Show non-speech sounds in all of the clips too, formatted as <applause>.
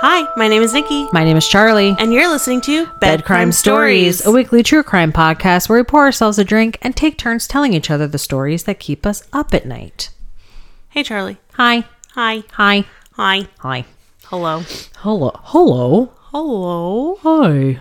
Hi, my name is Nikki, My name is Charlie. and you're listening to Bed Crime Stories, a weekly true crime podcast where we pour ourselves a drink and take turns telling each other the stories that keep us up at night. Hey, Charlie. Hi. Hi. Hi. Hi. Hi. Hello. Hello. Hello. Hello. Hi.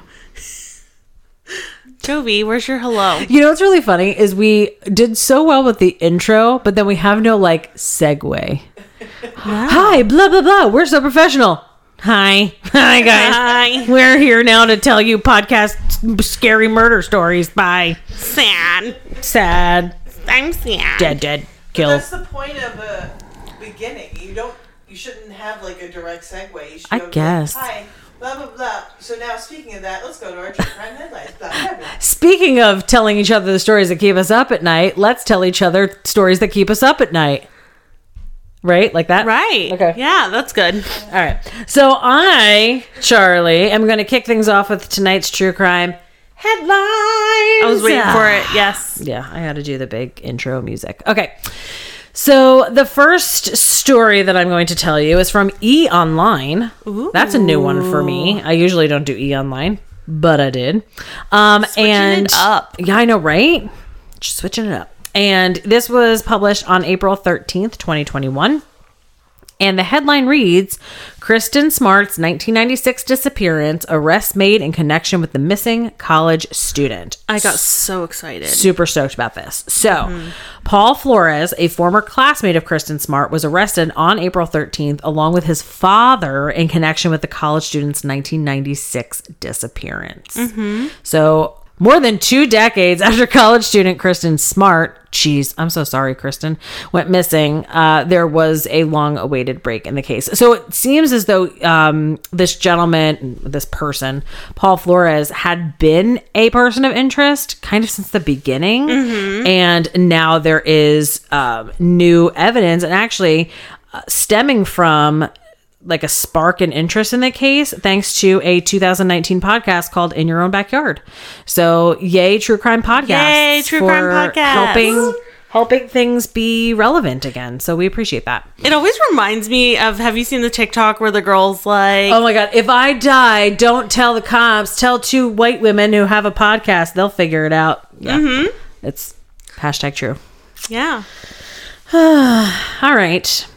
Jovi, where's your hello? You know what's really funny is we did so well with the intro, but then we have no like segue. <laughs> Hi, blah blah blah. We're so professional. Hi. Hi guys. Hi. We're here now to tell you podcast scary murder stories. Bye. Sad. Sad. I'm sad. Dead dead. Kill. That's the point of a beginning. You don't. You shouldn't have like a direct segue. You should I go like, guess. Hi. Blah blah blah. So now, speaking of that, let's go to our true crime headlines. Blah blah blah. Speaking of telling each other the stories that keep us up at night, let's tell each other stories that keep us up at night. Right? Like that? Right. Okay. Yeah, that's good. All right. So I, Charlie, am going to kick things off with tonight's true crime headlines. I was waiting for it. <sighs> Yes. Yeah, I had to do the big intro music. Okay. So the first story that I'm going to tell you is from E Online. That's a new one for me. I usually don't do E Online, but I did. Um and it up. Yeah, I know, right? Just switching it up. And this was published on April 13th, 2021. And the headline reads Kristen Smart's 1996 disappearance, arrest made in connection with the missing college student. I got so excited. Super stoked about this. So, Paul Flores, a former classmate of Kristen Smart, was arrested on April 13th along with his father in connection with the college student's 1996 disappearance. Mm-hmm. So, more than two decades after college student Kristen Smart, geez, I'm so sorry, Kristen, went missing, uh, there was a long awaited break in the case. So it seems as though um, this gentleman, this person, Paul Flores, had been a person of interest kind of since the beginning. And now there is um, new evidence, and actually uh, stemming from like a spark and interest in the case thanks to a 2019 podcast called In Your Own Backyard. So, yay true crime podcast. Yay, true crime podcast. Helping helping things be relevant again. So, we appreciate that. It always reminds me of have you seen the TikTok where the girl's like, Oh my god, if I die, don't tell the cops. Tell two white women who have a podcast. They'll figure it out. Yeah. Mm-hmm. It's hashtag true. yeah. <sighs> All right.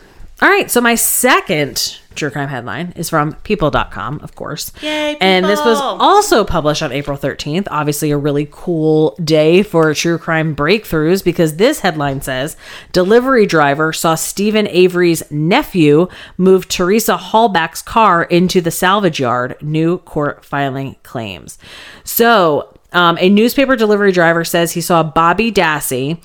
All right. So my second true crime headline is from people.com, of course. Yay, people. And this was also published on April 13th. Obviously, a really cool day for true crime breakthroughs because this headline says delivery driver saw Steven Avery's nephew move Teresa Halbach's car into the salvage yard, new court filing claims. So, um, a newspaper delivery driver says he saw Bobby Dassey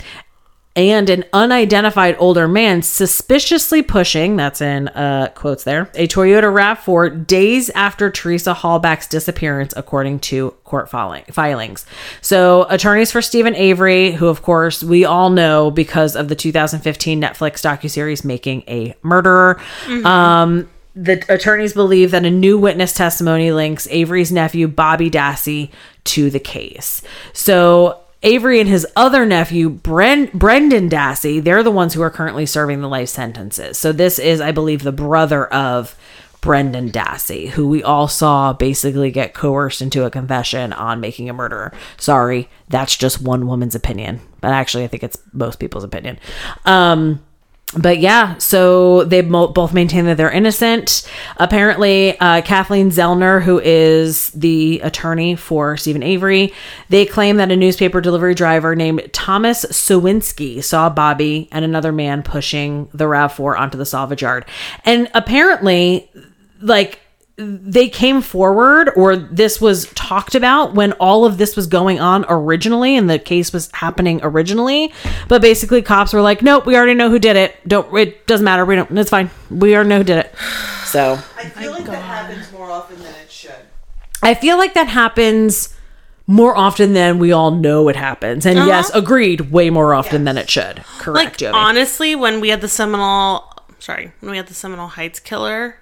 and an unidentified older man suspiciously pushing that's in uh quotes there a toyota rav4 days after teresa halbach's disappearance according to court filing, filings. So attorneys for steven avery who of course we all know because of the 2015 netflix docuseries making a murderer. Um the attorneys believe that a new witness testimony links Avery's nephew, Bobby Dassey, to the case. So, Avery and his other nephew, Bren- Brendan Dassey, they're the ones who are currently serving the life sentences. So, this is, I believe, the brother of Brendan Dassey, who we all saw basically get coerced into a confession on making a murderer. Sorry, that's just one woman's opinion. But actually, I think it's most people's opinion. Um, but yeah, so they both maintain that they're innocent. Apparently, uh, Kathleen Zellner, who is the attorney for Steven Avery, they claim that a newspaper delivery driver named Thomas Sowinski saw Bobby and another man pushing the RAV4 onto the salvage yard. And apparently, like, they came forward or this was talked about when all of this was going on originally and the case was happening originally. But basically cops were like nope we already know who did it. Don't it doesn't matter. We don't it's fine. We already know who did it. So I feel like that happens more often than it should. i feel like that happens more often than we all know it happens. And uh-huh. yes agreed way more often than it should. Correct Like Joey. honestly, when we had the Seminole, sorry, when we had the Seminole Heights killer,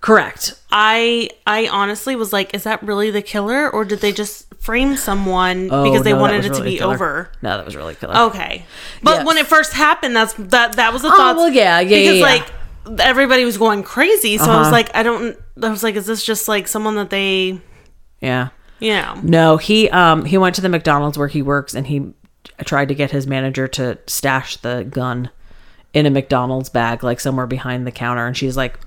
correct I I honestly was like, is that really the killer, or did they just frame someone Oh, because they no, wanted it to be killer. over? no that was really killer Okay, but Yes. when it first happened, that's that that was the thought. Oh, well, yeah, yeah, because yeah, yeah. like everybody was going crazy, so I was Uh-huh. like, I don't I was like, is this just like someone that they, Yeah. Yeah. No, he um he went to the McDonald's where he works and he tried to get his manager to stash the gun in a McDonald's bag like somewhere behind the counter and she's like,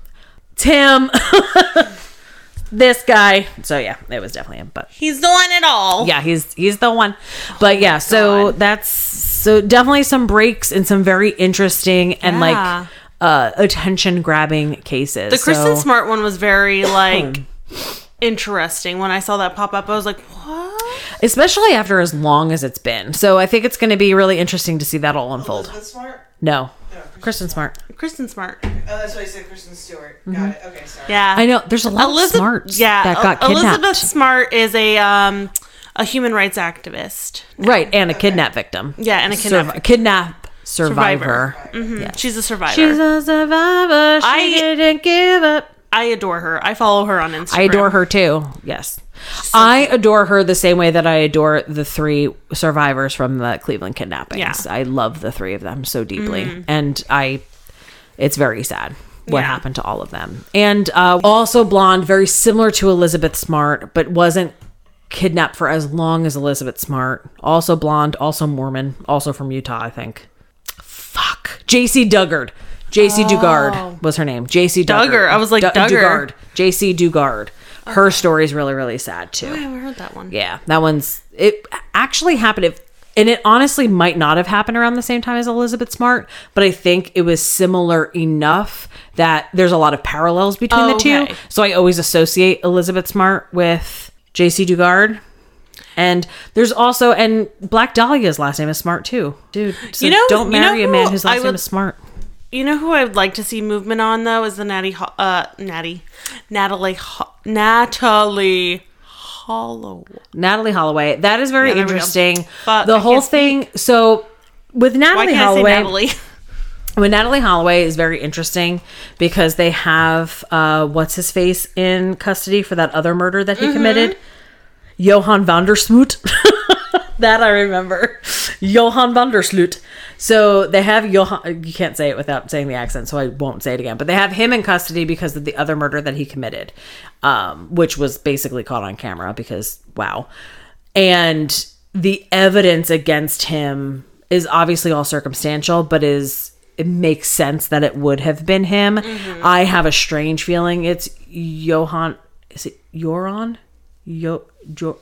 "Tim, <laughs> this guy." So yeah, it was definitely him, but He's the one at all. yeah, he's he's the one. But yeah, so that's so definitely some breaks and some very interesting and Yeah. like uh attention grabbing cases. The Kristen So- Smart one was very like <clears throat> interesting. When I saw that pop up, I was like, what? especially after as long as it's been. So I think it's going to be really interesting to see that all unfold. Elizabeth Smart? No. No, Kristen Smart. Kristen Smart. Oh, that's why I said Kristen Stewart. Got it. Okay, sorry. Yeah. I know there's a lot of smarts yeah, that got El- kidnapped. Elizabeth Smart is a um a human rights activist. right, and a kidnap victim. Yeah, and a Surv- kidnap- kidnap survivor. Mhm. She's a survivor. She's a survivor. She I- didn't give up. I adore her. I follow her on Instagram. I adore her too. Yes. I adore her the same way that I adore the three survivors from the Cleveland kidnappings. Yeah. Mm-hmm. I love the three of them so deeply. And I it's very sad what Yeah. happened to all of them. And uh, also blonde, very similar to Elizabeth Smart, but wasn't kidnapped for as long as Elizabeth Smart. Also blonde, also Mormon, also from Utah, I think. Fuck. Jaycee Dugard. Jaycee Dugard oh. was her name. JC. Oh. Duggar. I was like, Duggar. Dugard. Jaycee Dugard. Her story's really, really sad too. Oh, I haven't heard that one. Yeah, that one's it actually happened if and it honestly might not have happened around the same time as Elizabeth Smart, but I think it was similar enough that there's a lot of parallels between Oh, the two. okay. So I always associate Elizabeth Smart with Jaycee Dugard. And there's also and Black Dahlia's last name is Smart too. Dude, so You know- don't you know marry a man whose last name is Smart. You know who I would like to see movement on though is the Natty uh Natty Natalie Natalie Hollow. Natalie Holloway. That is very Yeah, there we go. interesting. But the I whole thing. So with Natalie can't I say Holloway, Natalie? <laughs> with Natalie Holloway is very interesting because they have uh, what's his face in custody for that other murder that he committed, Johan van der Sloot. <laughs> that I remember, Johan van der Sloot. So they have Johan. You can't say it without saying the accent, so I won't say it again. But they have him in custody because of the other murder that he committed, um, which was basically caught on camera. Because wow, and the evidence against him is obviously all circumstantial, but is it makes sense that it would have been him. I have a strange feeling it's Johan. Is it Joran? Yo, jo,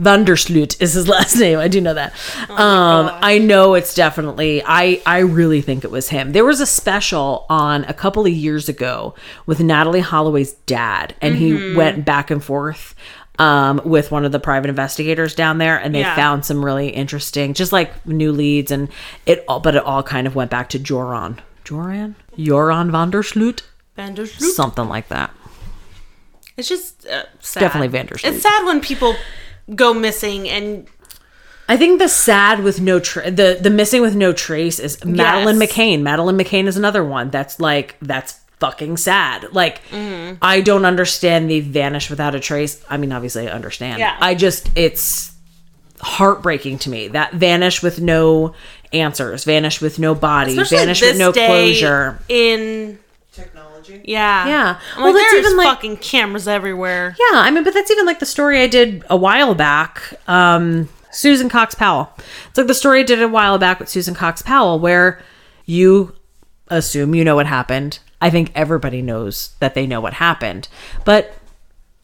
Vandersloot is his <laughs> last name. I do know that. um, I know it's definitely. I I really think it was him. There was a special on a couple of years ago with Natalie Holloway's dad, and he went back and forth um, with one of the private investigators down there, and they Yeah. found some really interesting, just like new leads, and it all. But it all kind of went back to Joran. Joran. Joran Vandersloot. Vandersloot. Something like that. It's just uh, sad. Definitely Vandersloot. It's sad when people go missing and I think the sad with no tra- the the missing with no trace is Madeline Yes. McCain. Madeleine McCann is another one that's like that's fucking sad. Like Mm-hmm. I don't understand the vanish without a trace. I mean, obviously I understand. Yeah. I just it's heartbreaking to me that vanish with no answers, vanish with no body, especially vanish with no closure. in Technology. yeah Yeah. I'm Well, like, that's there's even, like- fucking cameras everywhere. Yeah, I mean, but that's even like the story I did a while back. Um, Susan Cox Powell. It's like the story I did a while back with Susan Cox Powell, where you assume you know what happened. I think everybody knows that they know what happened, but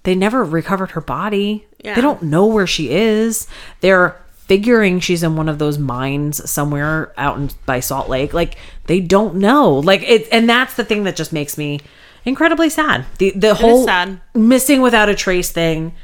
they never recovered her body. Yeah. They don't know where she is. They're figuring she's in one of those mines somewhere out in by Salt Lake. Like they don't know. Like it, and that's the thing that just makes me incredibly sad. The the whole sad. missing without a trace thing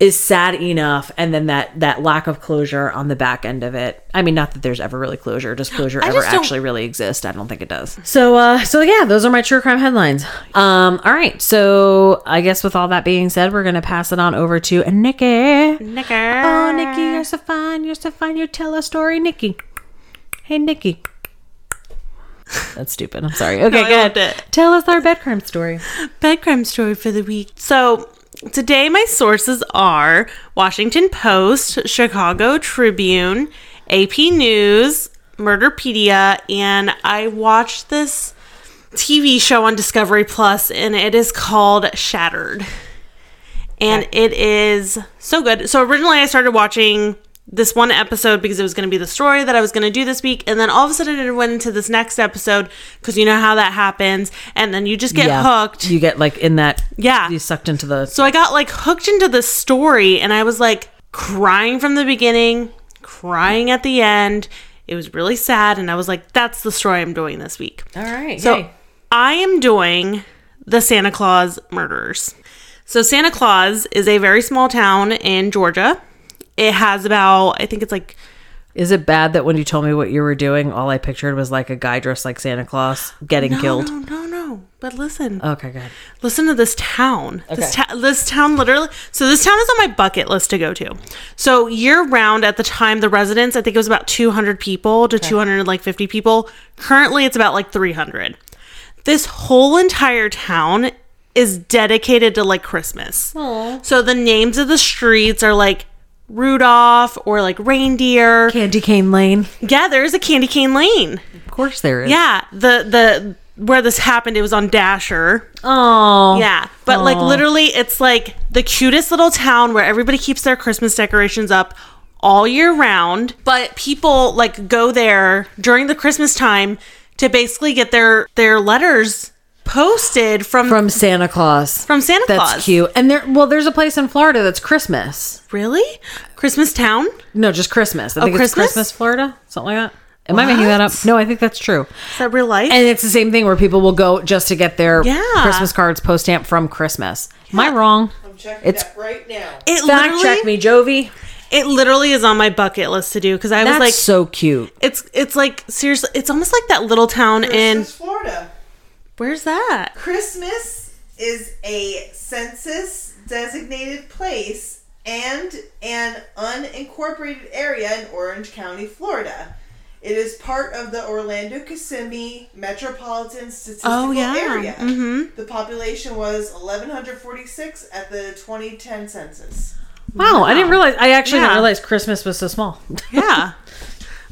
is sad enough and then that that lack of closure on the back end of it. I mean not that there's ever really closure. Does <gasps> closure ever actually really exist? I don't think it does. So uh so yeah those are my true crime headlines. Um all right. So i guess with all that being said we're gonna pass it on over to nikki. Nikki. Oh nikki you're so fine. You're so fine. You tell a story nikki. Hey nikki. That's stupid. I'm sorry. <laughs> Okay I good it. tell us our bed crime story. Bed crime story for the week. So today my sources are Washington Post, Chicago Tribune, AP News, Murderpedia, and I watched this TV show on Discovery Plus, and it is called Shattered. And it is so good. So originally, I started watching this one episode because it was going to be the story that I was going to do this week, and then all of a sudden, it went into this next episode because you know how that happens, and then you just get hooked. You get like in that. Yeah. You sucked into the. So I got like hooked into the story and I was like crying from the beginning, crying at the end. It was really sad and I was like that's the story I'm doing this week. All right. So I am doing the Santa Claus murders. So Santa Claus is a very small town in Georgia. It has about I think it's like Is it bad that when you told me what you were doing, all I pictured was like a guy dressed like Santa Claus getting killed? No, no, no. But listen. Okay, good. listen to this town. This, Okay. ta- this town literally. So this town is on my bucket list to go to. So year round at the time, the residents I think it was about 200 people to 250 people. Currently, it's about like 300. This whole entire town is dedicated to like Christmas. Aww. So the names of the streets are like Rudolph or like reindeer. Candy cane lane. Yeah, there's a candy cane lane. Of course there is. Yeah, the the where this happened, it was on Dasher. Oh. Yeah, but like literally, it's like the cutest little town where everybody keeps their Christmas decorations up all year round. But people like go there during the Christmas time to basically get their their letters posted from from, From Santa Claus. From Santa Claus. That's cute. And there, well, there's a place in Florida that's Christmas. Really, Christmas Town? No, just Christmas. I oh, think it's Oh, Christmas? Christmas, Florida, something like that. Am I making that up? No, I think that's true. Is that real life? And it's the same thing where people will go just to get their Yeah. Christmas cards post stamped from Christmas. Am I wrong? I'm checking It's- that right now. it Fact check me, Jovi. It literally is on my bucket list to do because I That's was like, so cute. it's it's like seriously, it's almost like that little town in Florida. Where's that? Christmas is a census designated place and an unincorporated area in Orange County, Florida. It is part of the Orlando Kissimmee Metropolitan Statistical Oh, yeah. Area. Mhm. The population was 1146 at the 2010 census. Wow, I didn't realize. I actually Yeah. didn't realize Christmas was so small. Yeah. <laughs>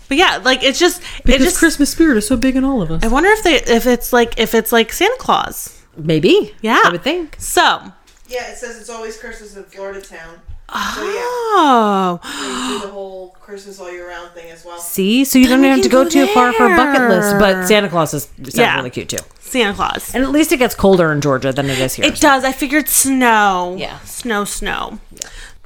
But yeah, like it's just it because just Christmas spirit is so big in all of us. I wonder if they if it's like if it's like Santa Claus. Maybe. Yeah. I would think. So Yeah, it says it's always Christmas in Florida town. So Oh yeah, they do the whole Christmas all year round thing as well. See, so you don't have to go go too far for a bucket list. But Santa Claus is sounds Yeah. really cute too. Santa Claus. And at least it gets colder in Georgia than it is here. It does. I figured snow. Yeah. Snow, snow.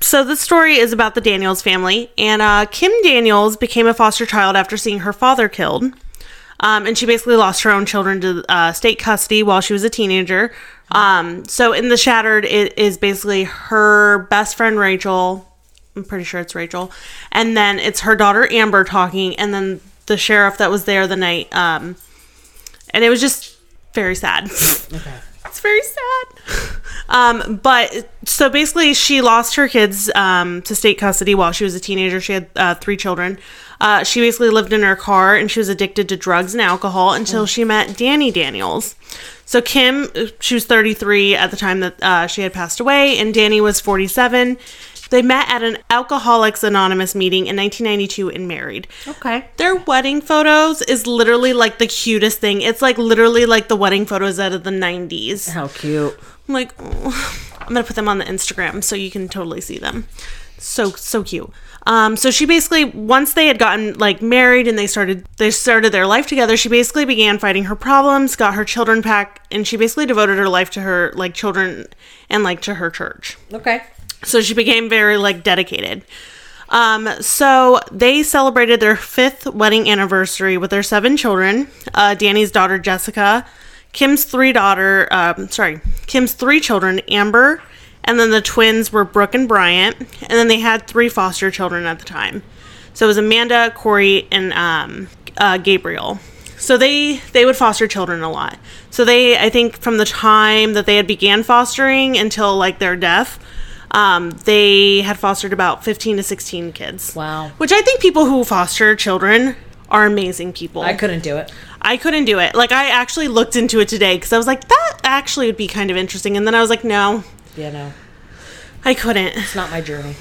So the story is about the Daniels family, and uh, Kim Daniels became a foster child after seeing her father killed. Um, and she basically lost her own children to uh, state custody while she was a teenager. Um, so in the Shattered, it is basically her best friend Rachel. I'm pretty sure it's Rachel, and then it's her daughter Amber talking, and then the sheriff that was there the night. Um, and it was just very sad. <laughs> It's very sad. Um, but so basically, she lost her kids um, to state custody while she was a teenager. She had uh, three children. Uh, she basically lived in her car and she was addicted to drugs and alcohol until she met Danny Daniels. So Kim, she was 33 at the time that uh, she had passed away, and Danny was 47. They met at an Alcoholics Anonymous meeting in 1992 and married. Okay. Their wedding photos is literally like the cutest thing. It's like literally like the wedding photos out of the 90s. How cute. I'm like, oh. I'm gonna put them on the Instagram so you can totally see them. So so cute. Um, so she basically once they had gotten like married and they started they started their life together. She basically began fighting her problems, got her children back, and she basically devoted her life to her like children and like to her church. Okay. So she became very like dedicated. Um, so they celebrated their fifth wedding anniversary with their seven children. Uh, Danny's daughter Jessica, Kim's three daughter, um, sorry, Kim's three children, Amber, and then the twins were Brooke and Bryant, and then they had three foster children at the time. So it was Amanda, Corey, and um, uh, Gabriel. So they they would foster children a lot. So they I think from the time that they had began fostering until like their death, um, they had fostered about 15 to 16 kids. Wow. Which I think people who foster children are amazing people. I couldn't do it. I couldn't do it. Like I actually looked into it today because I was like, that actually would be kind of interesting. And then I was like, no, Yeah, no. I couldn't. It's not my journey.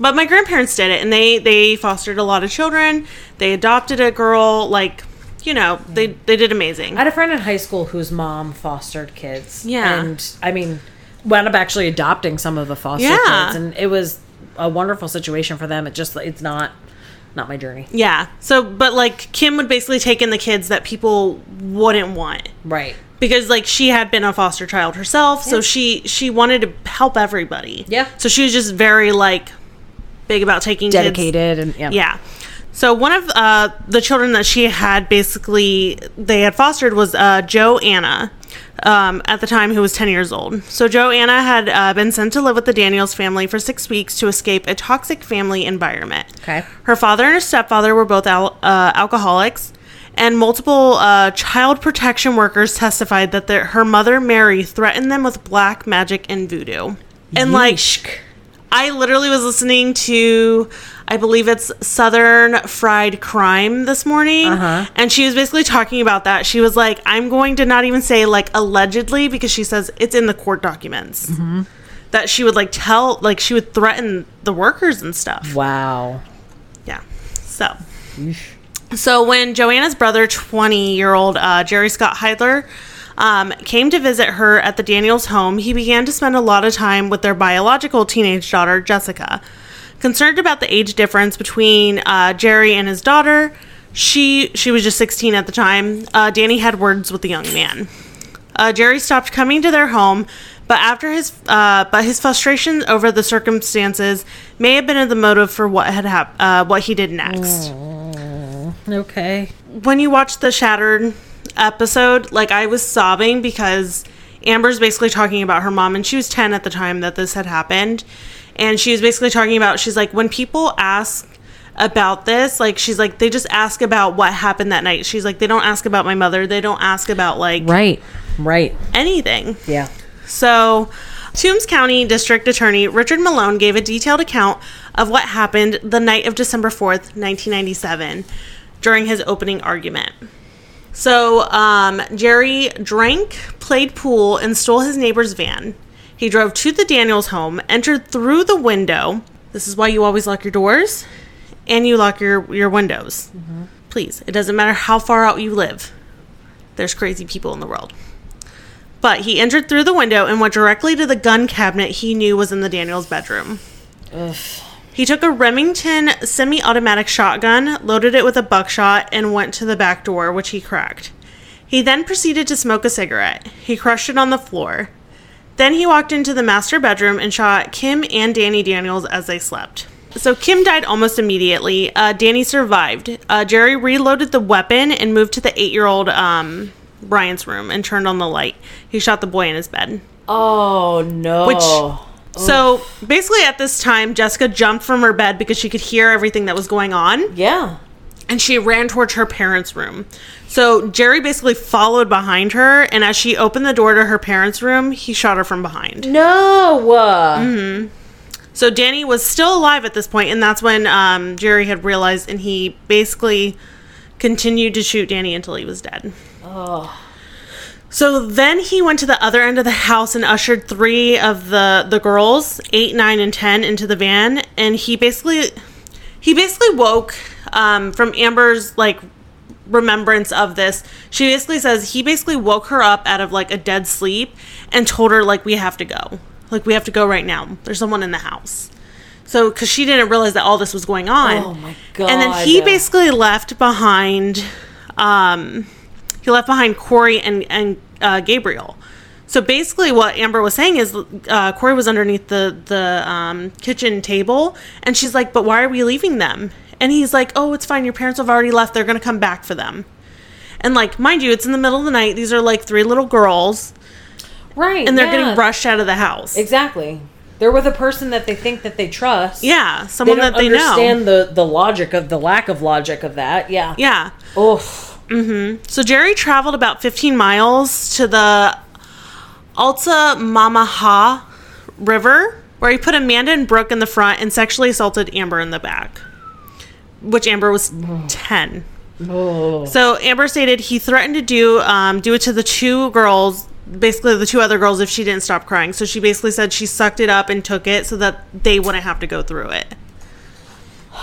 But my grandparents did it, and they they fostered a lot of children. They adopted a girl like you know, they they did amazing. I had a friend in high school whose mom fostered kids. Yeah. And I mean, wound up actually adopting some of the foster Yeah. kids. And it was a wonderful situation for them. It just, it's not, not my journey. Yeah. So, but like Kim would basically take in the kids that people wouldn't want Right. because like she had been a foster child herself, so she she wanted to help everybody. Yeah. So she was just very like big about taking kids- Dedicated and yeah. Yeah. So one of uh, the children that she had basically they had fostered was uh, Joanna. Um, at the time, who was 10 years old. So, Joanna had uh, been sent to live with the Daniels family for six weeks to escape a toxic family environment. Okay. Her father and her stepfather were both al- uh, alcoholics, and multiple uh, child protection workers testified that their, her mother, Mary, threatened them with black magic and voodoo. And, like, I literally was listening to, I believe it's Southern Fried Crime this morning, Uh-huh. and she was basically talking about that. She was like, "I'm going to not even say like allegedly because she says it's in the court documents Mm-hmm. that she would like tell, like she would threaten the workers and stuff." Wow. Yeah. So. So when Joanna's brother, 20 year old uh, Jerry Scott Heidler, um, came to visit her at the Daniels home, he began to spend a lot of time with their biological teenage daughter, Jessica. Concerned about the age difference between uh, Jerry and his daughter, she she was just 16 at the time. Uh, Danny had words with the young man. Uh, Jerry stopped coming to their home, but after his uh, but his frustration over the circumstances may have been the motive for what had hap- uh, what he did next Okay. when you watch the Shattered episode, like I was sobbing because Amber's basically talking about her mom, and she was 10 at the time that this had happened. And she was basically talking about, she's like, when people ask about this, like, she's like, they just ask about what happened that night. She's like, they don't ask about my mother. They don't ask about, like, Right. Right. anything. Yeah. So, Toombs County District Attorney Richard Malone gave a detailed account of what happened the night of December 4th, 1997, during his opening argument. So, um, Jerry drank, played pool, and stole his neighbor's van. He drove to the Daniels home, entered through the window. This is why you always lock your doors and you lock your, your windows. Mm-hmm. Please, it doesn't matter how far out you live, there's crazy people in the world. But he entered through the window and went directly to the gun cabinet he knew was in the Daniels bedroom. Ugh. He took a Remington semi automatic shotgun, loaded it with a buckshot, and went to the back door, which he cracked. He then proceeded to smoke a cigarette. He crushed it on the floor. Then he walked into the master bedroom and shot Kim and Danny Daniels as they slept. So Kim died almost immediately. Uh, Danny survived. Uh, Jerry reloaded the weapon and moved to the eight year old um, Brian's room and turned on the light. He shot the boy in his bed. Oh no. Which- So basically, at this time, Jessica jumped from her bed because she could hear everything that was going on, yeah. And she ran towards her parents' room. So Jerry basically followed behind her, and as she opened the door to her parents' room, he shot her from behind. No. Mm-hmm. So Danny was still alive at this point, and that's when um, Jerry had realized, and he basically continued to shoot Danny until he was dead. Oh. So then he went to the other end of the house and ushered three of the the girls, eight, nine, and ten, into the van, and he basically he basically woke um, from Amber's like remembrance of this. She basically says he basically woke her up out of like a dead sleep and told her like we have to go, like we have to go right now. There's someone in the house. So because she didn't realize that all this was going on. Oh my god. And then he basically left behind, um, he left behind Corey and and uh, Gabriel. So basically, what Amber was saying is, uh, Corey was underneath the the um, kitchen table, and she's like, "But why are we leaving them?" And he's like, "Oh, it's fine. Your parents have already left. They're gonna come back for them." And like, mind you, it's in the middle of the night. These are like three little girls, right. and they're yeah. getting rushed out of the house. Exactly. They're with a person that they think that they trust. Yeah, They someone don't that they know. understand the the logic of the lack of logic of that. Yeah. Yeah. Oof. Mm-hmm. So Jerry traveled about 15 miles to the Altamaha River, where he put Amanda and Brooke in the front and sexually assaulted Amber in the back, which Amber was 10. Oh. So Amber stated he threatened to do um, do it to the two girls, basically the two other girls, if she didn't stop crying. So she basically said she sucked it up and took it so that they wouldn't have to go through it. <sighs>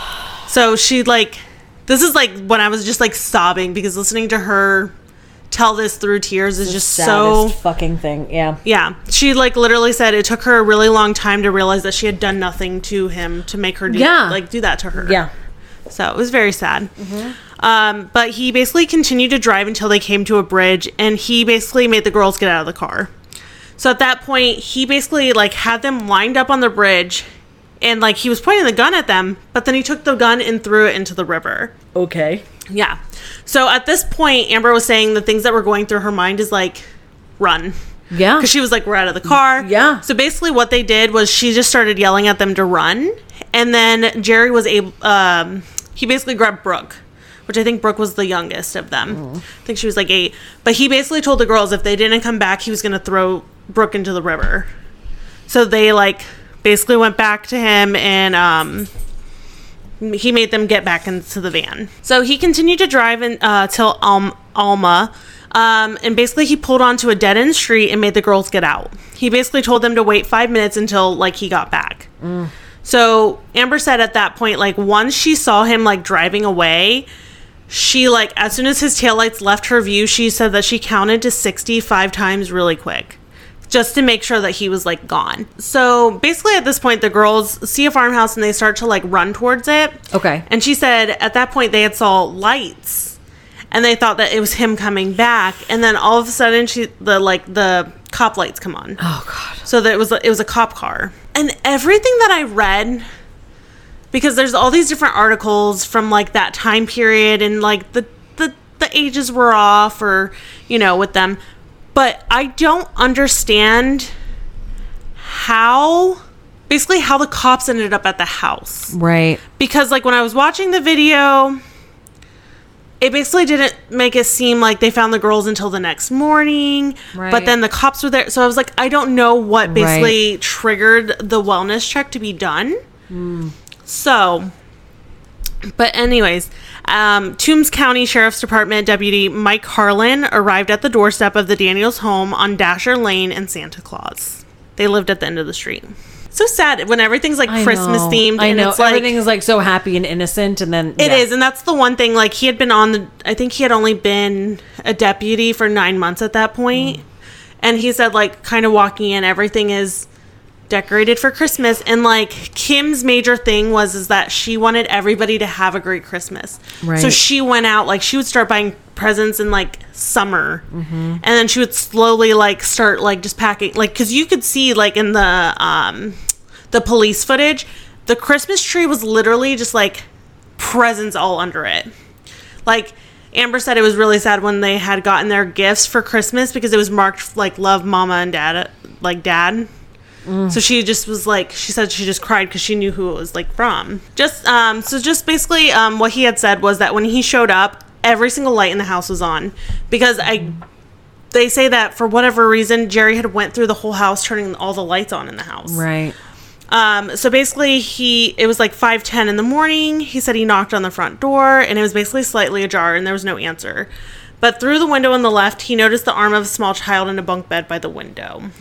So she like This is like when I was just like sobbing because listening to her tell this through tears is just so fucking thing. Yeah. yeah. She like literally said it took her a really long time to realize that she had done nothing to him to make her do Yeah. like do that to her. Yeah. So it was very sad. Um, but he basically continued to drive until they came to a bridge, and he basically made the girls get out of the car. So at that point, he basically like had them lined up on the bridge, and like he was pointing the gun at them, but then he took the gun and threw it into the river. Okay. Yeah. So at this point, Amber was saying the things that were going through her mind is like, run. Yeah. Because she was like, we're out of the car. Yeah. So basically, what they did was she just started yelling at them to run. And then Jerry was able, um, he basically grabbed Brooke, which I think Brooke was the youngest of them. I think she was like eight. But he basically told the girls if they didn't come back, he was going to throw Brooke into the river. So they like basically went back to him and, um, he made them get back into the van. So he continued to drive in, uh, till Alm- Alma. Um, and basically, he pulled onto a dead end street and made the girls get out. He basically told them to wait five minutes until like he got back. So Amber said at that point, like once she saw him like driving away, she like as soon as his taillights left her view, she said that she counted to 65 times really quick. Just to make sure that he was like gone. So basically at this point the girls see a farmhouse and they start to like run towards it. Okay. And she said at that point they had saw lights and they thought that it was him coming back and then all of a sudden she the like the cop lights come on. Oh God. So that it was it was a cop car. And everything that I read because there's all these different articles from like that time period and like the the the ages were off or you know with them. But I don't understand how basically how the cops ended up at the house Right. because like when I was watching the video, it basically didn't make it seem like they found the girls until the next morning. Right. But then the cops were there, so I was like, I don't know what basically triggered the wellness check to be done. So, but anyways, um, Toombs County Sheriff's Department Deputy Mike Harlan arrived at the doorstep of the Daniels home on Dasher Lane and Santa Claus. They lived at the end of the street. So sad when everything's like I Christmas know. themed. I and know it's like, everything is like so happy and innocent, and then It yeah. is, and that's the one thing. Like he had been on the, I think he had only been a deputy for nine months at that point, and he said like kind of walking in, everything is decorated for Christmas, and like Kim's major thing was is that she wanted everybody to have a great Christmas. Right. So she went out like she would start buying presents in like summer, Mm-hmm. and then she would slowly like start like just packing like because you could see like in the um the police footage, the Christmas tree was literally just like presents all under it. Like Amber said, it was really sad when they had gotten their gifts for Christmas because it was marked like love, mama and dad, like dad. So she just was like, she said she just cried because she knew who it was like from. Just um, so just basically um, what he had said was that when he showed up, every single light in the house was on because I. They say that for whatever reason, Jerry had went through the whole house, turning all the lights on in the house. right. Um, so basically, he it was like five ten in the morning. He said he knocked on the front door, and it was basically slightly ajar, and there was no answer. But through the window on the left, he noticed the arm of a small child in a bunk bed by the window.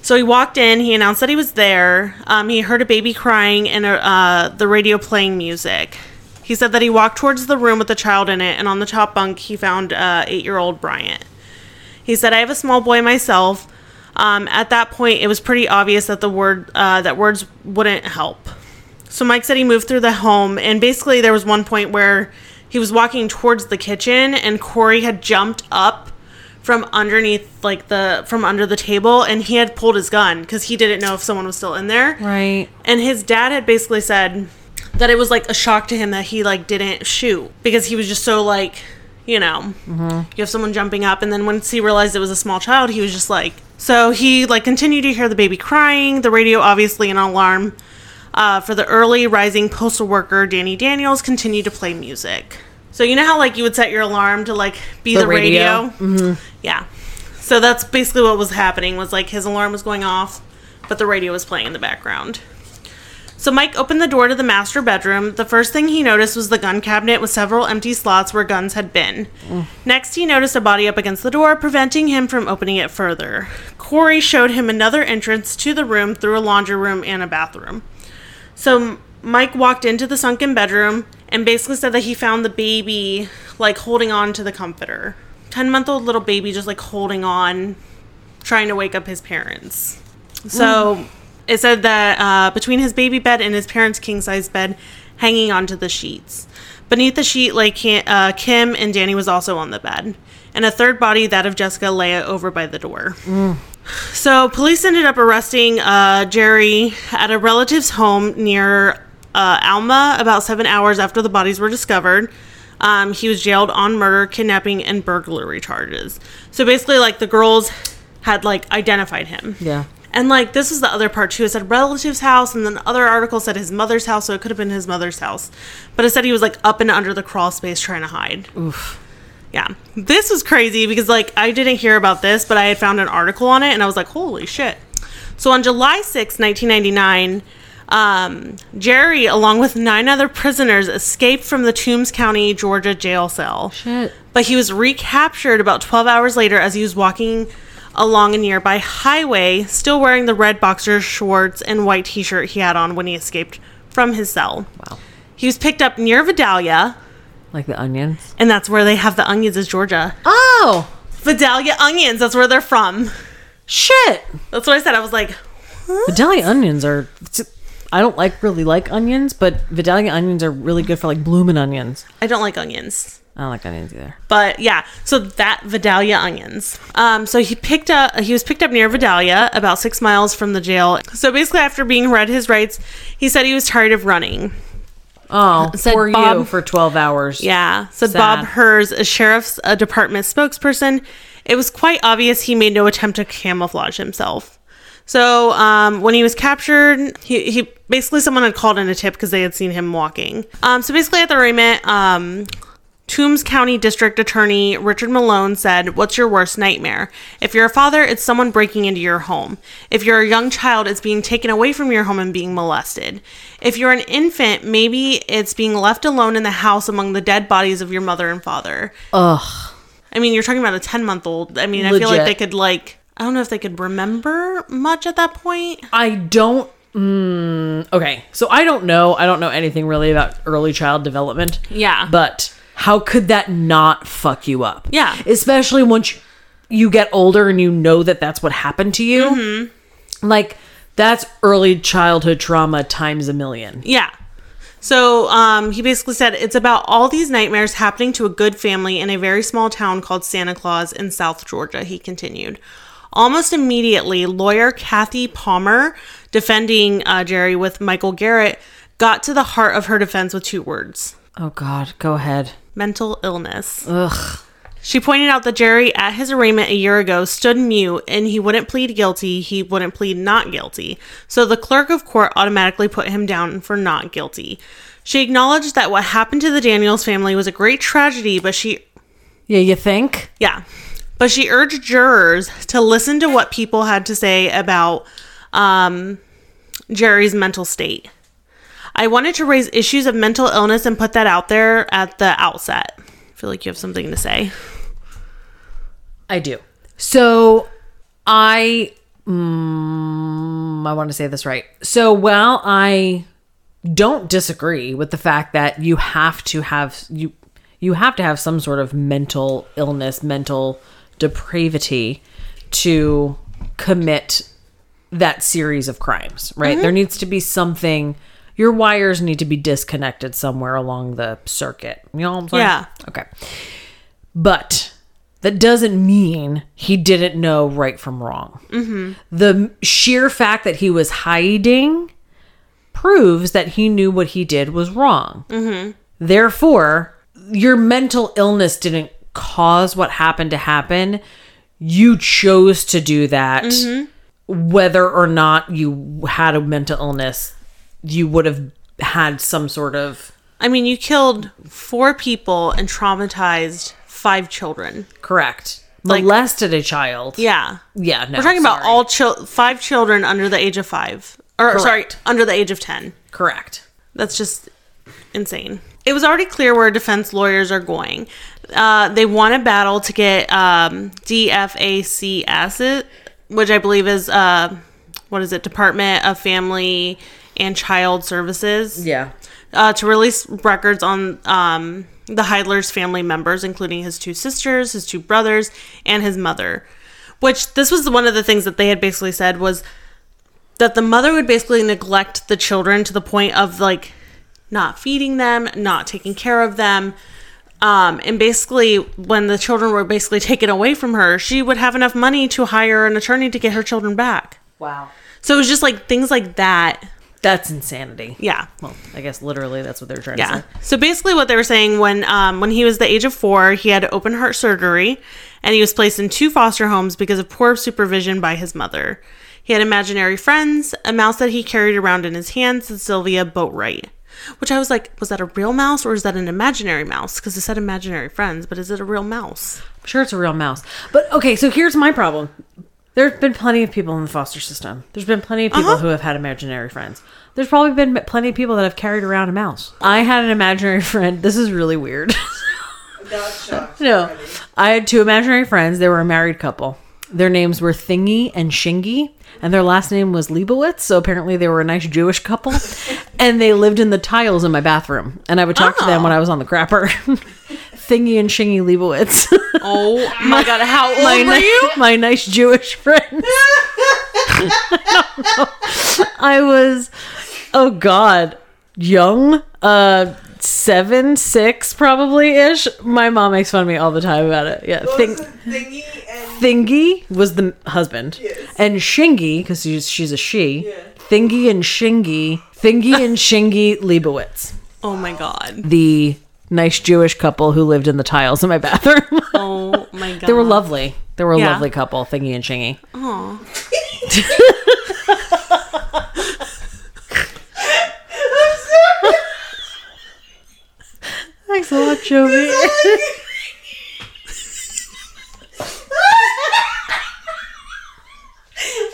So he walked in. He announced that he was there. Um, he heard a baby crying and uh, the radio playing music. He said that he walked towards the room with the child in it, and on the top bunk, he found uh, eight-year-old Bryant. He said, "I have a small boy myself." Um, at that point, it was pretty obvious that the word uh, that words wouldn't help. So Mike said he moved through the home, and basically there was one point where he was walking towards the kitchen, and Corey had jumped up from underneath, like the from under the table, and he had pulled his gun because he didn't know if someone was still in there. Right. And his dad had basically said that it was like a shock to him that he like didn't shoot because he was just so like, you know, you have someone jumping up, and then once he realized it was a small child, he was just like, so he like continued to hear the baby crying, the radio obviously an alarm. Uh, for the early rising postal worker, Danny Daniels continued to play music. So you know how like you would set your alarm to like be the, The radio? radio? Yeah. So that's basically what was happening was like his alarm was going off, but the radio was playing in the background. So Mike opened the door to the master bedroom. The first thing he noticed was the gun cabinet with several empty slots where guns had been. Next, he noticed a body up against the door, preventing him from opening it further. Corey showed him another entrance to the room through a laundry room and a bathroom. So Mike walked into the sunken bedroom and basically said that he found the baby like holding on to the comforter. 10 month old little baby just like holding on, trying to wake up his parents. So mm. It said that uh, between his baby bed and his parents' king size bed, hanging onto the sheets. Beneath the sheet lay uh, Kim, and Danny was also on the bed. And a third body, that of Jessica, lay over by the door. So police ended up arresting uh, Jerry at a relative's home near uh, Alma about seven hours after the bodies were discovered. Um, he was jailed on murder, kidnapping, and burglary charges. So basically, like the girls had like identified him. Yeah. And like this is the other part too. It said relative's house, and then the other article said his mother's house, so it could have been his mother's house. But it said he was like up and under the crawl space trying to hide. Oof. Yeah. This was crazy because like I didn't hear about this, but I had found an article on it and I was like, holy shit. So on July 6, 1999, um, Jerry, along with nine other prisoners, escaped from the Toombs County, Georgia jail cell. Shit. But he was recaptured about 12 hours later as he was walking along a nearby highway, still wearing the red boxer shorts and white t shirt he had on when he escaped from his cell. Wow. He was picked up near Vidalia, Like the onions. and that's where they have the onions, is Georgia. Oh Vidalia onions, that's where they're from. shit! That's what I said. I was like, Vidalia onions are. I don't like really like onions, but Vidalia onions are really good for like blooming onions. I don't like onions. I don't like onions either. But yeah, so that Vidalia onions. Um, so he picked up. He was picked up near Vidalia, about six miles from the jail. So basically, after being read his rights, he said he was tired of running. Oh, Said for you Bob- for twelve hours. Yeah, said Sad. Bob Hers, a sheriff's uh department spokesperson. It was quite obvious he made no attempt to camouflage himself. So um, when he was captured, he, he basically someone had called in a tip because they had seen him walking. Um, so basically at the arraignment, um, Toombs County District Attorney Richard Malone said, What's your worst nightmare? If you're a father, it's someone breaking into your home. If you're a young child, it's being taken away from your home and being molested. If you're an infant, maybe it's being left alone in the house among the dead bodies of your mother and father. Ugh. I mean, you're talking about a 10 month old. I mean, I feel like they could, like, I don't know if they could remember much at that point. I don't. Mm, okay, so I don't know. I don't know anything really about early child development. Yeah. But how could that not fuck you up? Yeah. Especially once you get older and you know that that's what happened to you. Mm-hmm. Like, that's early childhood trauma times a million. Yeah. So um, he basically said it's about all these nightmares happening to a good family in a very small town called Santa Claus in South Georgia, he continued. Almost immediately, lawyer Kathy Palmer, defending uh, Jerry with Michael Garrett, got to the heart of her defense with two words Oh, God. Go ahead. Mental illness. Ugh. She pointed out that Jerry, at his arraignment a year ago, stood mute and he wouldn't plead guilty, he wouldn't plead not guilty. So the clerk of court automatically put him down for not guilty. She acknowledged that what happened to the Daniels family was a great tragedy, but she, Yeah, you think? yeah, but she urged jurors to listen to what people had to say about um, Jerry's mental state. I wanted to raise issues of mental illness and put that out there at the outset. I feel like you have something to say. I do. So I mm, I want to say this right. So while I don't disagree with the fact that you have to have you you have to have some sort of mental illness, mental depravity to commit that series of crimes, right? There needs to be something your wires need to be disconnected somewhere along the circuit. You know what I'm saying? Yeah. Okay. But that doesn't mean he didn't know right from wrong. Mm-hmm. The sheer fact that he was hiding proves that he knew what he did was wrong. Mm-hmm. Therefore, your mental illness didn't cause what happened to happen. You chose to do that. Mm-hmm. Whether or not you had a mental illness, you would have had some sort of I mean, you killed four people and traumatized five children. correct Like- molested a child. Yeah. Yeah, no, We're talking about all chil- five children under the age of five. Or, sorry, under the age of 10. correct. That's just insane. It was already clear where defense lawyers are going. Uh, they won a battle to get um, DFACS, it, which I believe is, uh, what is it, Department of Family and Child Services. Yeah. uh, to release records on um, the Heidler's family members, including his two sisters, his two brothers, and his mother. Which this was one of the things that they had basically said was that the mother would basically neglect the children to the point of like not feeding them, not taking care of them. Um, and basically, when the children were basically taken away from her, she would have enough money to hire an attorney to get her children back. Wow. So it was just like things like that. That's insanity. Yeah. Well, I guess literally that's what they're trying Yeah. to say. So basically, what they were saying when um, when he was the age of four, he had open heart surgery, and he was placed in two foster homes because of poor supervision by his mother. He had imaginary friends, a mouse that he carried around in his hands, and Sylvia Boatwright. Which I was like, was that a real mouse or is that an imaginary mouse? Because it said imaginary friends, but is it a real mouse? I'm sure it's a real mouse. But okay, so here's my problem. There have been plenty of people in the foster system. There's been plenty of people Uh-huh. who have had imaginary friends. There's probably been plenty of people that have carried around a mouse. I had an imaginary friend. This is really weird. <laughs> No. I had two imaginary friends. They were a married couple. Their names were Thingy and Shingy, and their last name was Leibowitz. So apparently they were a nice Jewish couple, <laughs> and they lived in the tiles in my bathroom. And I would talk to them when I was on the crapper. <laughs> Thingy and Shingy Leibowitz. <laughs> Oh <laughs> my god, how old my, were ni- you? my nice Jewish friends. <laughs> I was, oh God, young, uh, seven, six probably ish. My mom makes fun of me all the time about it. Yeah, What Think, was it? Thingy and Thingy was the husband, Yes. and Shingy because she's she's a she. Yeah. Thingy and Shingy, Thingy and Shingy Leibowitz, Oh my god. the nice Jewish couple who lived in the tiles in my <laughs> bathroom. Oh my god. <laughs> They were lovely. They were a Yeah. lovely couple, Thingy and Chingy. Shingy. Thanks a lot, Joey. <laughs>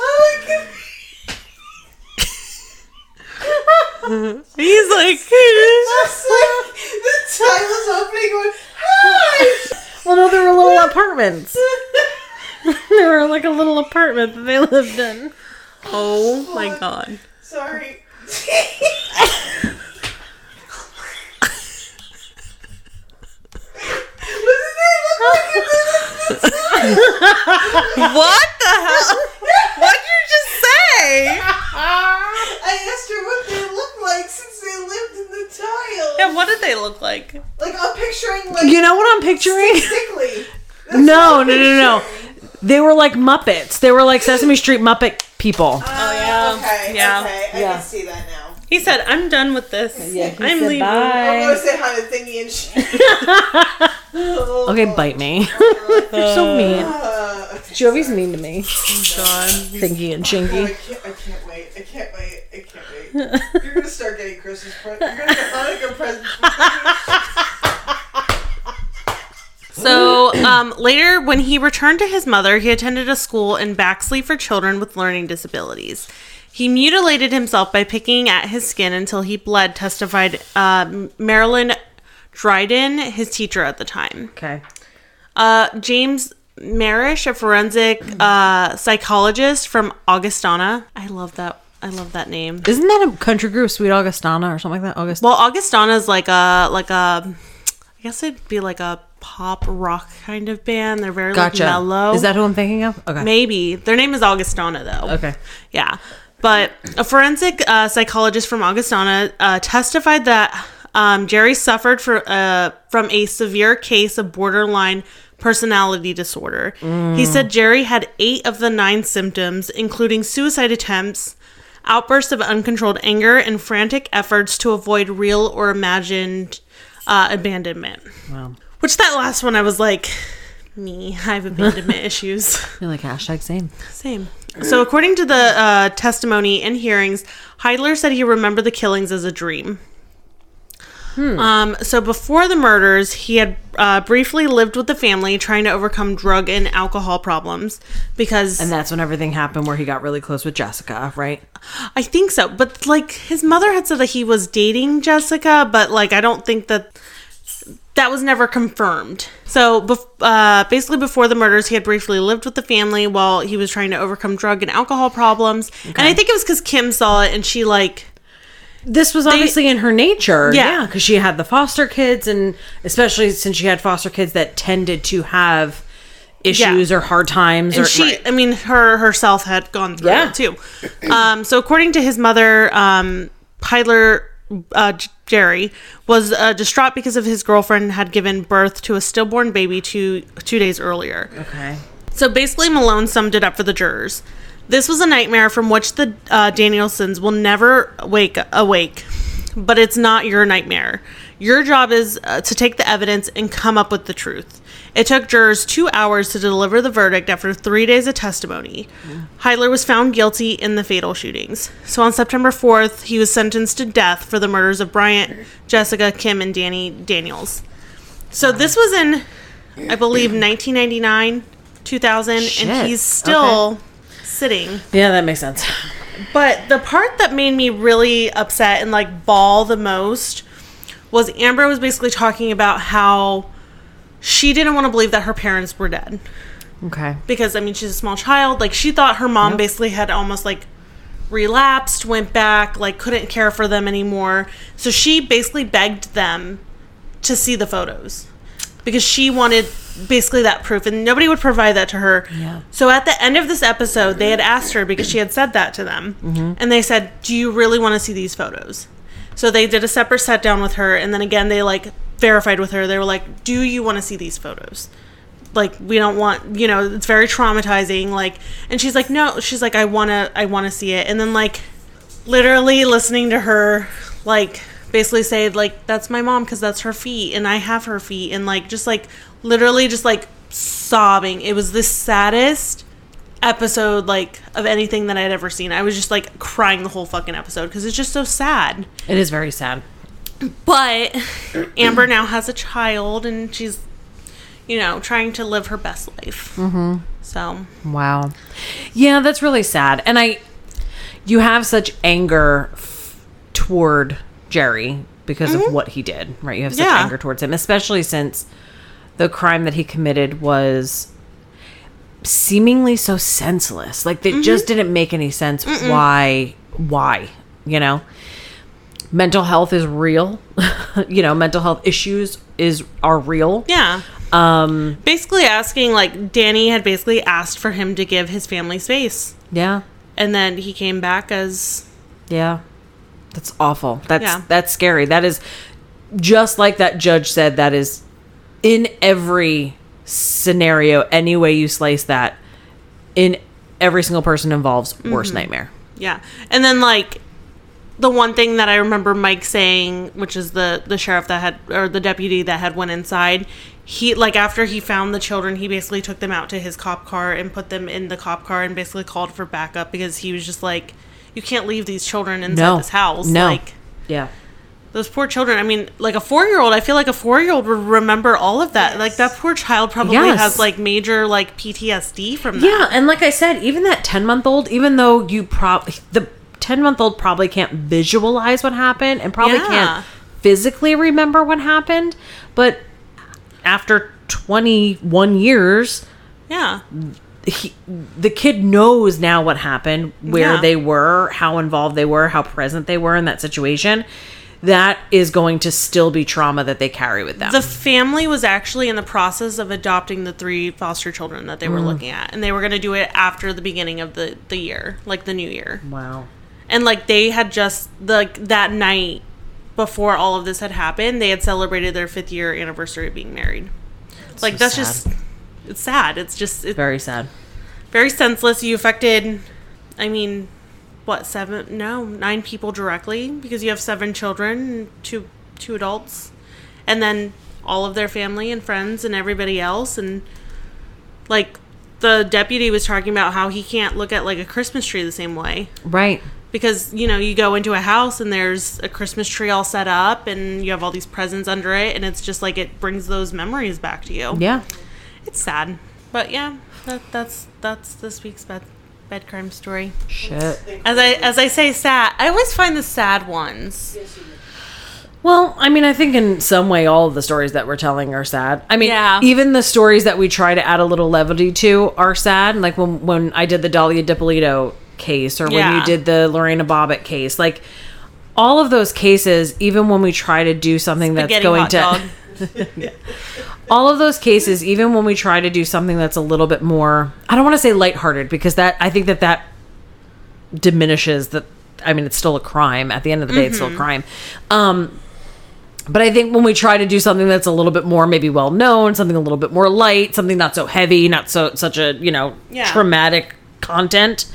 oh my god. He's like Just <laughs> like the time was opening going, hi! well, no, they were little apartments. <laughs> they were like a little apartment that they lived in. Oh, oh my god. Sorry. <laughs> What the hell? What'd you just say? I asked her what they looked like since they lived in the tile. Yeah, what did they look like? Like I'm picturing like You know what I'm picturing? sickly. No, no, no, no. They were like Muppets. They were like Sesame Street Muppet people. Oh yeah. Okay. Yeah. Okay. I Yeah. can see that now. He said, "I'm done with this. I'm leaving." I'm gonna say hi to Thingy and shit. <laughs> Okay, bite me. <laughs> You're so mean. Uh, <laughs> okay. Joey's mean to me. God. Thinky and Oh, I can't, I can't wait. I can't wait. I can't wait. You're gonna start getting Christmas presents. You're gonna get Hanukkah presents. So um, later, when he returned to his mother, he attended a school in Baxley for children with learning disabilities. He mutilated himself by picking at his skin until he bled. Testified uh, Marilyn Dryden, his teacher at the time. Okay. Uh, James Marish, a forensic uh, psychologist from Augustana. I love that. I love that name. Isn't that a country group, Sweet Augustana or something like that? August. Well, Augustana is like a like a. I guess it'd be like a pop rock kind of band. They're very gotcha. like mellow. Is that who I'm thinking of? Okay. maybe their name is Augustana though? Okay. Yeah. But a forensic uh, psychologist from Augustana uh, testified that um, Jerry suffered for, uh, from a severe case of borderline personality disorder. He said Jerry had eight of the nine symptoms, including suicide attempts, outbursts of uncontrolled anger, and frantic efforts to avoid real or imagined uh, abandonment. Wow. Which that last one, I was like, me, I have abandonment <laughs> issues. You're like hashtag same. Same. So, according to the uh, testimony and hearings, Heidler said he remembered the killings as a dream. Um, so, before the murders, he had uh, briefly lived with the family trying to overcome drug and alcohol problems because And that's when everything happened where he got really close with Jessica, right? I think so. But, like, his mother had said that he was dating Jessica, but, like, I don't think that that was never confirmed. So, uh, basically, before the murders, he had briefly lived with the family while he was trying to overcome drug and alcohol problems. And I think it was because Kim saw it and she, like, this was obviously in her nature. Yeah. Yeah, because she had the foster kids, and especially since she had foster kids that tended to have issues or hard times. and or she right. i mean her herself had gone through Yeah. it too um so according to his mother um Heidler uh, Jerry was uh, distraught because of his girlfriend had given birth to a stillborn baby two two days earlier. okay. So basically, Malone summed it up for the jurors. This was a nightmare from which the uh, Danielsons will never wake awake, but it's not your nightmare. Your job is uh, to take the evidence and come up with the truth. It took jurors two hours to deliver the verdict after three days of testimony. Heidler was found guilty in the fatal shootings. So on September 4th, he was sentenced to death for the murders of Bryant, Jessica, Kim, and Danny Daniels. So this was in, I believe, 1999, 2000, and he's still sitting. Yeah, that makes sense. But the part that made me really upset and like ball the most was Amber was basically talking about how she didn't want to believe that her parents were dead Okay. because I mean she's a small child. Like she thought her mom Yep. basically had almost like relapsed, went back, like couldn't care for them anymore. So she basically begged them to see the photos because she wanted basically that proof and nobody would provide that to her. Yeah. So at the end of this episode, they had asked her because she had said that to them. Mm-hmm. And they said, "Do you really want to see these photos?" So they did a separate set down with her and then again they like verified with her. They were like, "Do you want to see these photos?" like we don't want you know it's very traumatizing like and she's like no she's like i want to i want to see it and then like literally listening to her like basically say like that's my mom because that's her feet and i have her feet and like just like literally just like sobbing it was the saddest episode like of anything that i'd ever seen i was just like crying the whole fucking episode because it's just so sad It is very sad. But amber now has a child and she's you know trying to live her best life mm-hmm. so Wow. Yeah, that's really sad. And I, you have such anger f- toward Jerry because of what he did, right? You have such Yeah. anger towards him, especially since the crime that he committed was seemingly so senseless. Like, it just didn't make any sense why, why, you know? Mental health is real. <laughs> you know, mental health issues is are real. yeah Um, basically asking like danny had basically asked for him to give his family space yeah. and then he came back as Yeah. That's awful. That's Yeah. that's scary. That is just like that judge said that is in every scenario any way you slice that in every single person involves Mm-hmm. worst nightmare. yeah and then like the one thing that i remember mike saying which is the the sheriff that had or the deputy that had went inside he like after he found the children he basically took them out to his cop car and put them in the cop car and basically called for backup because he was just like you can't leave these children inside No. this house No. like Yeah. those poor children. I mean, like a four year old, I feel like a four year old would remember all of that. Like that poor child probably Yes. has like major like PTSD from that. Yeah, and like I said, even that 10 month old, even though you probably, the 10 month old probably can't visualize what happened and probably Yeah. can't physically remember what happened, but after 21 years, Yeah. he, the kid knows now what happened, where Yeah. they were, how involved they were, how present they were in that situation. That is going to still be trauma that they carry with them. The family was actually in the process of adopting the three foster children that they were mm. looking at, and they were going to do it after the beginning of the the year, like the new year. wow. And like they had just like that night before all of this had happened, they had celebrated their fifth year anniversary of being married. like so that's sad. just it's sad. It's just it's Very sad. very senseless. You affected, I mean, what seven? No, nine people directly because you have seven children, and two two adults, and then all of their family and friends and everybody else, and like the deputy was talking about how he can't look at like a Christmas tree the same way Right. Because you know you go into a house and there's a Christmas tree all set up and you have all these presents under it, and it's just like it brings those memories back to you. Yeah. It's sad, but yeah, that, that's that's this week's bed bed crime story. Shit. As I as I say sad, I always find the sad ones. Well, I mean, I think in some way all of the stories that we're telling are sad. I mean, Yeah. even the stories that we try to add a little levity to are sad. Like when when I did the Dalia Dippolito case, or when Yeah. you did the Lorena Bobbitt case, like all of those cases, even when we try to do something that's going to <laughs> <laughs> all of those cases, even when we try to do something that's a little bit more, I don't want to say lighthearted because that I think that that diminishes that. I mean, it's still a crime. At the end of the day, it's still a crime. Um, but I think when we try to do something that's a little bit more maybe well known, something a little bit more light, something not so heavy, not so such a you know Yeah. traumatic content,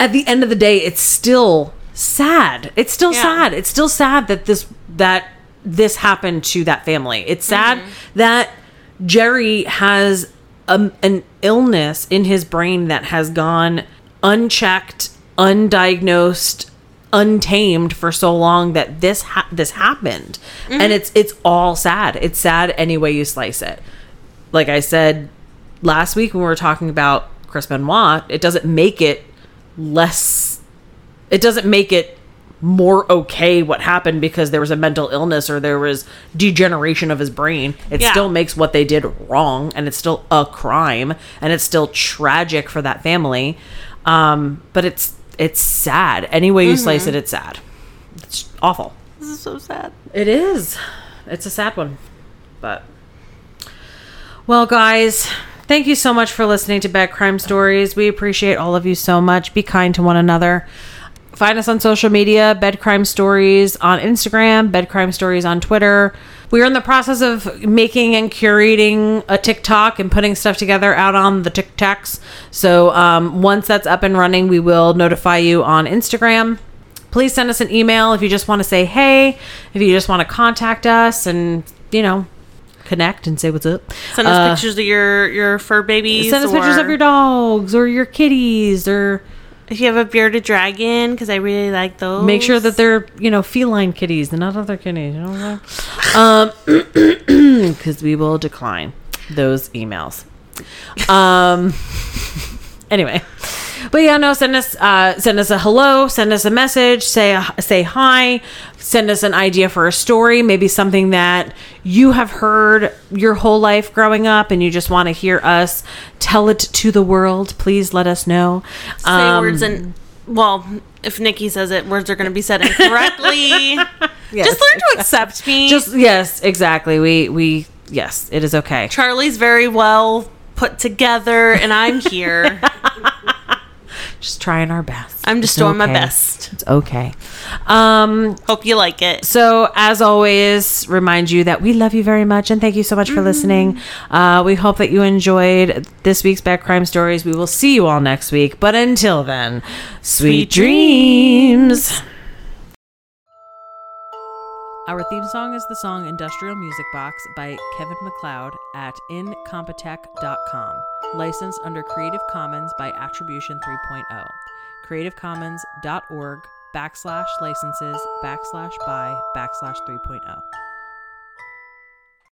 at the end of the day, it's still sad. It's still Yeah. sad. It's still sad that this that this happened to that family. It's sad that Jerry has um, an illness in his brain that has gone unchecked, undiagnosed, untamed for so long that this ha- this happened, and it's it's all sad. It's sad any way you slice it. Like I said last week when we were talking about Chris Benoit, it doesn't make it less. It doesn't make it more okay what happened because there was a mental illness or there was degeneration of his brain. It Yeah. still makes what they did wrong and it's still a crime and it's still tragic for that family. Um, but it's it's sad. Any way you slice it, it's sad. It's awful. This is so sad. It is. It's a sad one. But well, guys, thank you so much for listening to Bad Crime Stories. We appreciate all of you so much. Be kind to one another. Find us on social media, Bad Crime Stories on Instagram, Bad Crime Stories on Twitter. We are in the process of making and curating a TikTok and putting stuff together out on the TikToks. So um, once that's up and running, we will notify you on Instagram please send us an email if you just want to say hey, if you just want to contact us and, you know, connect and say what's up. Send us Uh, pictures of your your fur babies. Send us pictures of your dogs or your kitties or If you have a bearded dragon, because I really like those. make sure that they're, you know, feline kitties and not other kitties. You know I'm? Um, <clears throat> because we will decline those emails. Um, <laughs> anyway. But yeah, no. Send us, uh, send us a hello. Send us a message. Say a, say hi. Send us an idea for a story. Maybe something that you have heard your whole life growing up, and you just want to hear us tell it to the world. Please let us know. say Um, words and well, if Nikki says it, words are going to be said incorrectly. <laughs> Just learn to accept me. just yes, exactly. We we yes, it is okay. Charlie's very well put together, and I'm here. <laughs> Just trying our best. I'm just It's doing my best. It's okay. Um, Hope you like it. So, as always, remind you that we love you very much and thank you so much for listening. Uh, we hope that you enjoyed this week's Bad Crime Stories. We will see you all next week. But until then, sweet, Sweet dreams. Our theme song is the song Industrial Music Box by Kevin MacLeod at incompetech.com. Licensed under Creative Commons by Attribution 3.0. CreativeCommons.org backslash licenses backslash by backslash oh. 3.0.